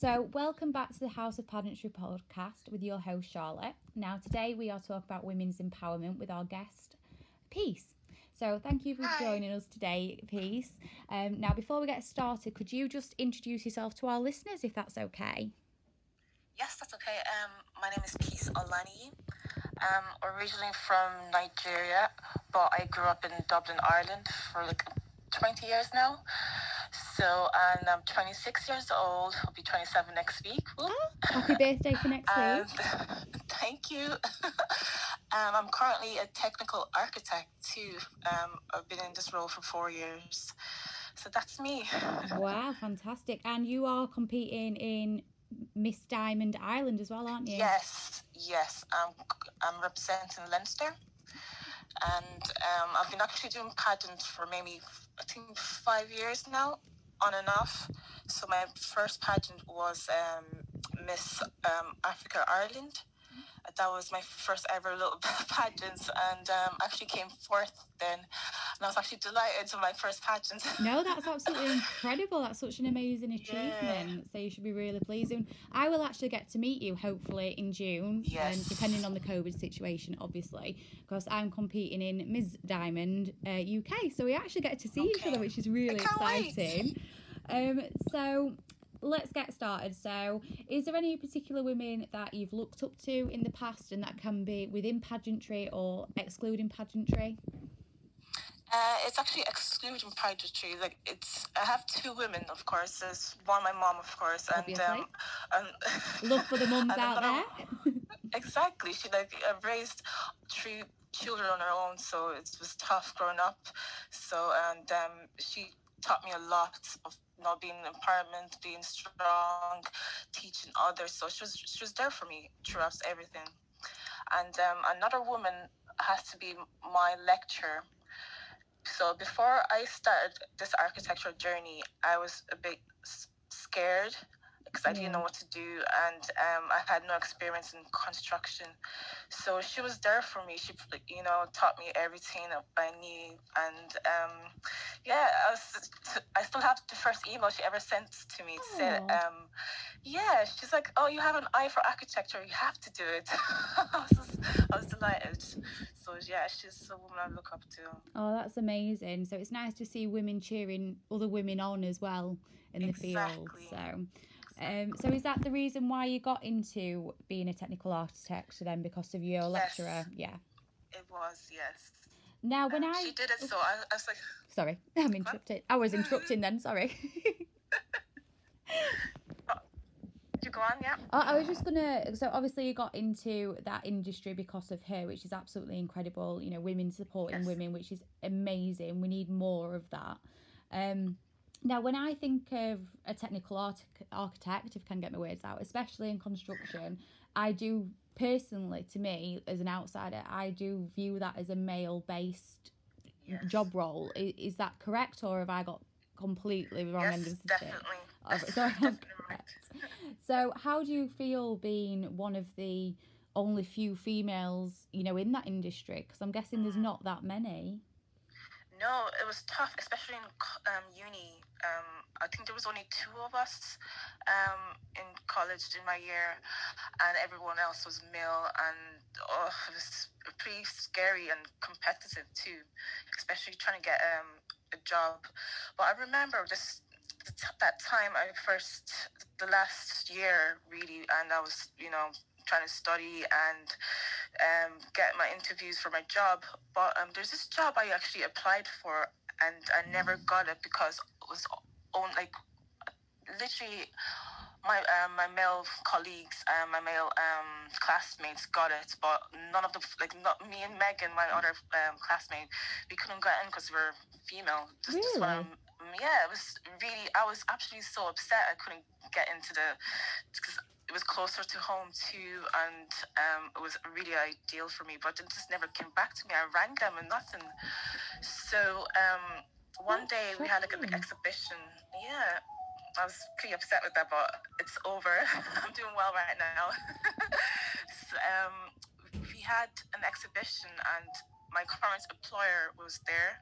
So, welcome back to the House of Pageantry podcast with your host, Charlotte. Now, today we are talking about women's empowerment with our guest, Peace. So, thank you for Hi. joining us today, Peace. Um, now, before we get started, could you just introduce yourself to our listeners if that's okay? Yes, that's okay. Um, my name is Peace Olani. Um, originally from Nigeria, but I grew up in Dublin, Ireland for like 20 years now. So, and I'm 26 years old. I'll be 27 next week. Woo. Happy birthday for next week. thank you. um, I'm currently a technical architect too. Um, I've been in this role for four years. So that's me. Wow, fantastic. And you are competing in Miss Diamond Ireland as well, aren't you? Yes, yes. I'm, I'm representing Leinster. And um, I've been actually doing pageants for maybe, I think, five years now, on and off. So my first pageant was um, Miss um, Africa Ireland. That was my first ever little pageant, and um, actually came fourth then. And I was actually delighted to my first pageant. No, that's absolutely incredible. That's such an amazing achievement. So you should be really pleased. And I will actually get to meet you hopefully in June, Yes. um, depending on the COVID situation, obviously, because I'm competing in Ms. Diamond uh, UK. So we actually get to see each other, which is really exciting. Um, so let's get started. So, is there any particular women that you've looked up to in the past, and that can be within pageantry or excluding pageantry? Uh, it's actually excluding pageantry. Like it's, I have two women, of course. There's one, my mom, of course, and Obviously. um, and Love for the mums out there. Exactly. She like uh, raised three children on her own, so it was tough growing up. So and um, she taught me a lot of not being empowerment, being strong, teaching others. So she was she was there for me throughout everything. And um, another woman has to be my lecturer. So before I started this architectural journey, I was a bit scared because I didn't know what to do, and um, I had no experience in construction. So she was there for me. She, you know, taught me everything I knew, and um, yeah, I, was, I still have the first email she ever sent to me to say, um, yeah, she's like, oh, you have an eye for architecture, you have to do it. I was, just, I was delighted. So yeah, she's a woman I look up to. Oh, that's amazing. So it's nice to see women cheering other women on as well in the field. So, um, so is that the reason why you got into being a technical architect then because of your Yes. lecturer? Yeah. It was, yes. Now, when Um, I she did it, so I, I was like, sorry, I'm interrupted. I was interrupting then. Sorry. you go on, yeah. I I was just gonna. So obviously, you got into that industry because of her, which is absolutely incredible. You know, women supporting Yes. women, which is amazing. We need more of that. Um, now, when I think of a technical art- architect, if I can get my words out, especially in construction, I do personally, to me as an outsider, I do view that as a male-based Yes. job role. Is, is that correct, or have I got completely the wrong yes, end of the stick? definitely. Oh, sorry, definitely. So, how do you feel being one of the only few females, you know, in that industry? Because I'm guessing there's mm. not that many. No, it was tough, especially in um, uni. Um, I think there was only two of us um, in college in my year, and everyone else was male, and oh, it was pretty scary and competitive too, especially trying to get um, a job. But I remember just that time I first the last year really, and I was you know trying to study and um, get my interviews for my job. But um, there's this job I actually applied for, and I never got it because it was on like literally my um, my male colleagues and my male um, classmates got it, but none of the like not me and Megan, my other um, classmate, we couldn't get in because we are female. Just, just Really? I'm- yeah, it was really. I was actually so upset I couldn't get into the because it was closer to home too, and um, it was really ideal for me. But it just never came back to me. I rang them and nothing. So um, one day we had like a big exhibition. Yeah, I was pretty upset with that, but it's over. I'm doing well right now. so, um, we had an exhibition, and my current employer was there,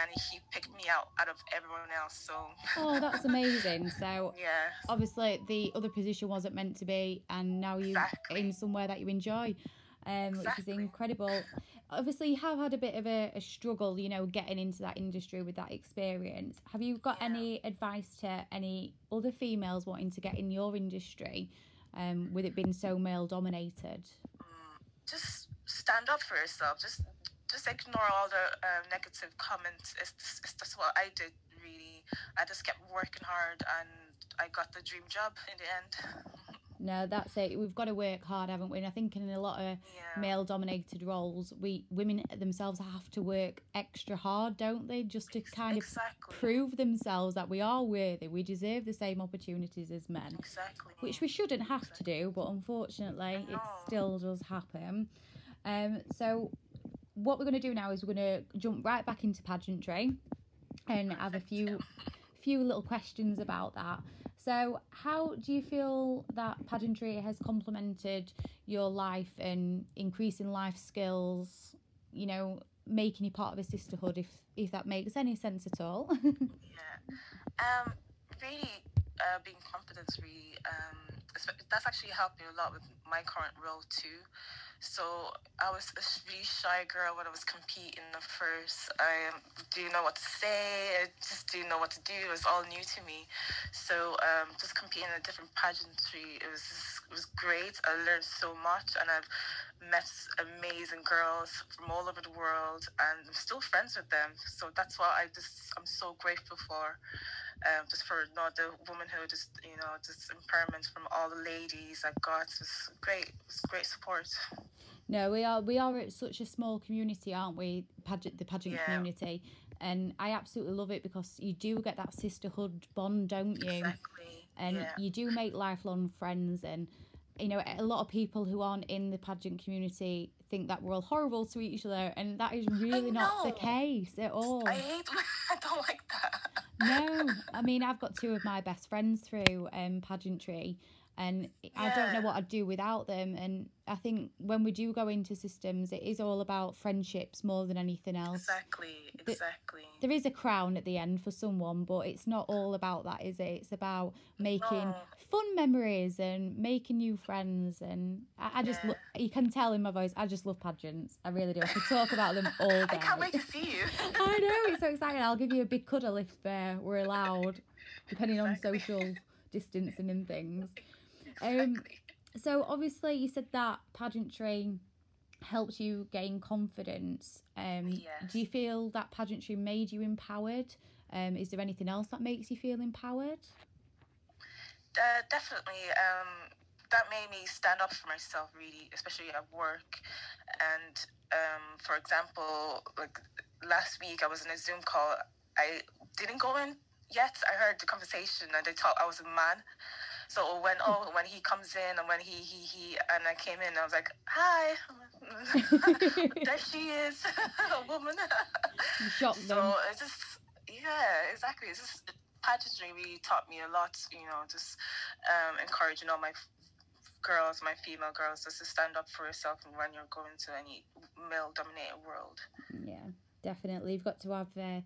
and he picked me out out of everyone else. So. oh, that's amazing. So. Yeah. Obviously, the other position wasn't meant to be, and now you're exactly. in somewhere that you enjoy, um, exactly. which is incredible. Obviously, you have had a bit of a, a, struggle, you know, getting into that industry with that experience. Have you got yeah. any advice to any other females wanting to get in your industry, um, with it being so male dominated? Mm, just stand up for yourself. Just just ignore all the uh, negative comments. It's, it's just what I did, really. I just kept working hard and I got the dream job in the end. No, that's it. We've got to work hard, haven't we? And I think in a lot of yeah. male-dominated roles, we women themselves have to work extra hard, don't they? Just to kind exactly. of prove themselves that we are worthy, we deserve the same opportunities as men. Exactly. Which we shouldn't have exactly. to do, but unfortunately, it still does happen. Um, so what we're going to do now is we're going to jump right back into pageantry and have a few few little questions about that. So, how do you feel that pageantry has complemented your life and increasing life skills? You know, making you part of a sisterhood, if if that makes any sense at all. yeah, um, really, uh, being confident really um, that's actually helped me a lot with my current role too so I was a really shy girl when I was competing the first. I um, didn't know what to say. I just didn't know what to do. It was all new to me. So um, just competing in a different pageantry, it was just, it was great. I learned so much, and I've met amazing girls from all over the world, and I'm still friends with them. So that's why I just I'm so grateful for um, just for you know, the womanhood, just you know, just empowerment from all the ladies I've got. It was great. It was great support. No, we are we are such a small community, aren't we? Pageant the pageant yeah. community, and I absolutely love it because you do get that sisterhood bond, don't you? Exactly. And yeah. you do make lifelong friends, and you know a lot of people who aren't in the pageant community think that we're all horrible to each other, and that is really not the case at all. I hate. I don't like that no, I mean I've got two of my best friends through um, pageantry, and yeah. I don't know what I'd do without them. And I think when we do go into systems, it is all about friendships more than anything else. Exactly, exactly. There is a crown at the end for someone, but it's not all about that, is it? It's about making no. fun memories and making new friends. And I, I just, yeah. lo- you can tell in my voice, I just love pageants. I really do. I could talk about them all day. I can't wait to see you. I know, it's so exciting. I'll give you a big cuddle if uh, we're allowed, depending exactly. on social distancing and things. Um, so obviously you said that pageantry helps you gain confidence. Um, yes. Do you feel that pageantry made you empowered? Um, is there anything else that makes you feel empowered? Uh, definitely. Um, that made me stand up for myself, really, especially at work. And um, for example, like last week, I was in a Zoom call. I didn't go in yet. I heard the conversation, and they thought I was a man. So when oh when he comes in and when he he he and I came in, I was like, hi, there she is, a woman. You shocked so them. it's just yeah, exactly. It's just pageantry really taught me a lot. You know, just um, encouraging all my girls, my female girls, just to stand up for yourself and when you're going to any male-dominated world. Yeah, definitely. You've got to have uh,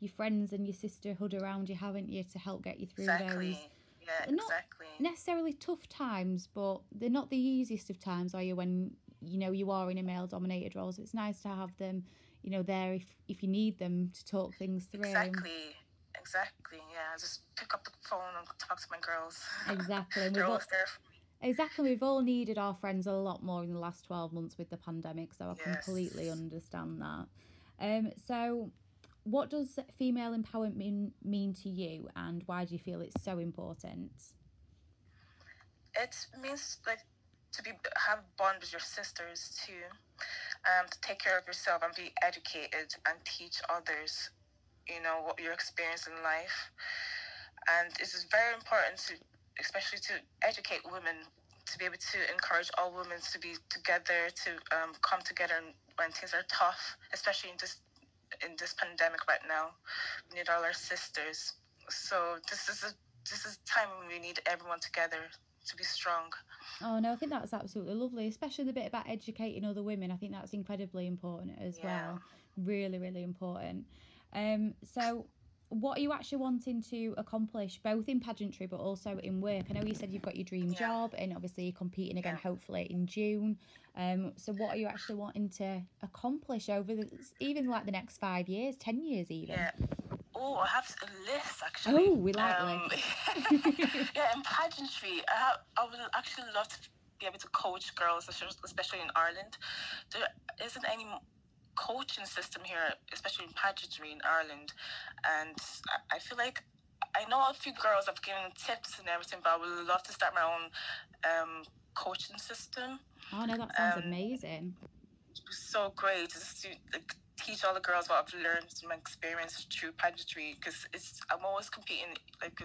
your friends and your sisterhood around you, haven't you, to help get you through exactly. those yeah, not exactly. necessarily tough times, but they're not the easiest of times, are you? When you know you are in a male-dominated role, so it's nice to have them, you know, there if if you need them to talk things through. Exactly. Exactly. Yeah. Just pick up the phone and talk to my girls. Exactly. They're always there for me. Exactly. We've all needed our friends a lot more in the last 12 months with the pandemic, so I yes. completely understand that. Um, so what does female empowerment mean, mean to you and why do you feel it's so important? It means like to be have bond with your sisters too. Um, to take care of yourself and be educated and teach others you know what your experience in life. And it is very important to especially to educate women to be able to encourage all women to be together to um, come together when things are tough especially in this in this pandemic right now. We need all our sisters. So this is a this is time when we need everyone together to be strong. Oh no, I think that's absolutely lovely, especially the bit about educating other women. I think that's incredibly important as yeah. well. Really, really important. Um, so what are you actually wanting to accomplish both in pageantry but also in work? I know you said you've got your dream Yeah. job and obviously you're competing again Yeah. hopefully in June. Um, so what are you actually wanting to accomplish over the even like the next five years, ten years even? Yeah. Oh, I have a list actually. Oh, we like Um, yeah, in pageantry, I, have, I would actually love to be able to coach girls, especially- especially in Ireland. There isn't any coaching system here, especially in pageantry in Ireland, and I- feel like I know a few girls have given tips and everything, but I would love to start my own um, coaching system. Oh no, that sounds Um, amazing. It was so great just to like, teach all the girls what I've learned from my experience through pageantry because it's I'm always competing like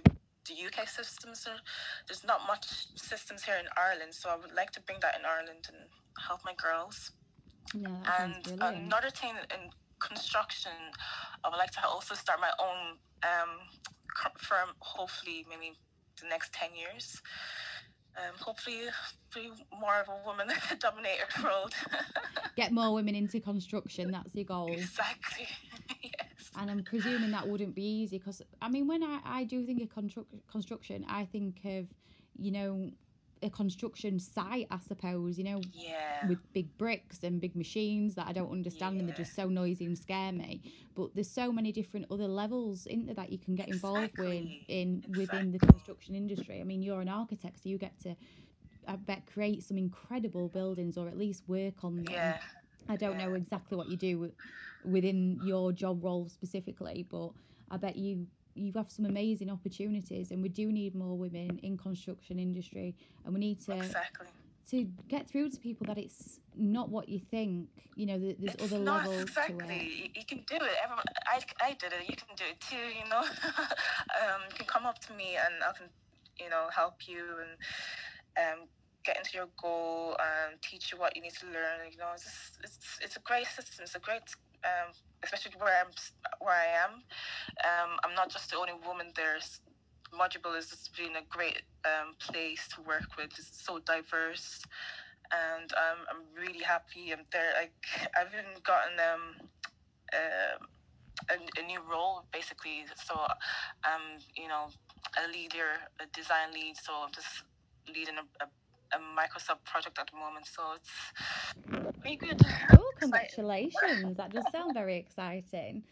the UK system so there's not much systems here in Ireland so I would like to bring that in Ireland and help my girls Sounds and another thing in construction I would like to also start my own um, firm hopefully maybe the next 10 years um, hopefully be more of a woman dominated world Get more women into construction. That's your goal. exactly yes and I'm presuming that wouldn't be easy because I mean, when I, I do think of constru- construction, I think of you know a construction site, I suppose. You know, yeah with big bricks and big machines that I don't understand and they're just so noisy and scare me. But there's so many different other levels into that you can get involved with Exactly. in within the construction industry. I mean, you're an architect, so you get to. I bet create some incredible buildings or at least work on them. yeah I don't know exactly what you do within your job role specifically, but I bet you you have some amazing opportunities, and we do need more women in construction industry, and we need to exactly. to get through to people that it's not what you think. You know, that there's It's other not levels exactly. to it. You, you can do it. Everyone, I, I did it. You can do it too you know? Um, you can come up to me and I can you know help you and um, get into your goal and teach you what you need to learn you know? It's just, it's, it's a great system. It's a great um, especially where I'm where I am um, I'm not just the only woman there Module is just been a great um, place to work with. It's so diverse, and um, I'm really happy. I'm there. Like I've even gotten um, uh, a, a new role basically. So I'm you know a leader, a design lead. So I'm just leading a, a, a Microsoft project at the moment. So it's pretty good. Oh, congratulations! that does sound very exciting.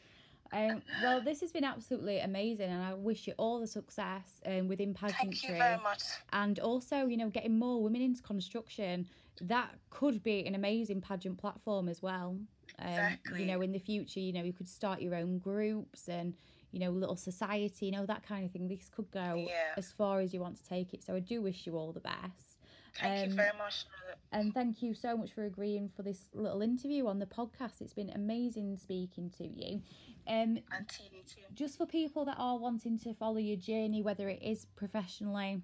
Um, well, this has been absolutely amazing, and I wish you all the success um, within Thank pageantry. you very much. and also you know getting more women into construction that could be an amazing pageant platform as well um, Exactly. you know in the future you know you could start your own groups and you know little society you know that kind of thing this could go Yeah. as far as you want to take it so i do wish you all the best Thank Um, you very much. And thank you so much for agreeing for this little interview on the podcast it's been amazing speaking to you um And to you too. just for people that are wanting to follow your journey, whether it is professionally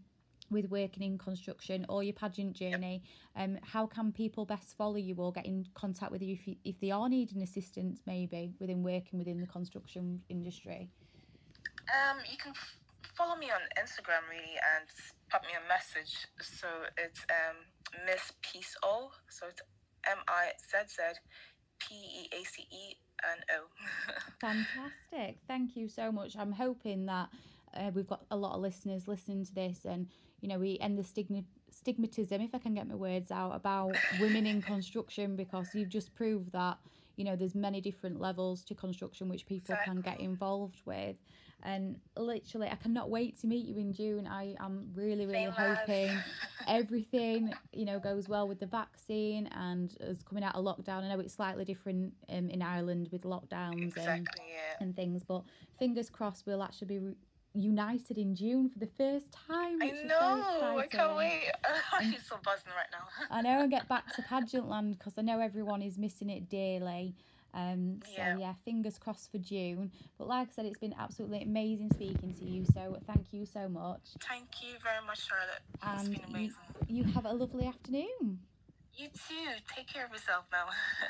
with working in construction or your pageant journey, um, how can people best follow you or get in contact with you if, you, if they are needing assistance maybe within working within the construction industry? Um, you can f- follow me on Instagram really and pop me a message. So it's um Miss Peace O. So it's M I Z Z P E A C E and O. Fantastic. Thank you so much. I'm hoping that uh, we've got a lot of listeners listening to this and, you know, we end the stigma, stigmatism, if I can get my words out, about women in construction because you've just proved that, you know, there's many different levels to construction which people can get involved with. And literally, I cannot wait to meet you in June. I am really, really Same hoping everything you know goes well with the vaccine and us coming out of lockdown. I know it's slightly different um, in Ireland with lockdowns and yeah. and things. But fingers crossed, we'll actually be re- united in June for the first time. I know. I can't wait. She's so buzzing right now. I know, and get back to pageant land because I know everyone is missing it dearly. Um, so yeah. Yeah. fingers crossed for June. But like I said, it's been absolutely amazing speaking to you. So thank you so much. Thank you very much, Charlotte. It's And been you, amazing. you have a lovely afternoon. You too. Take care of yourself now.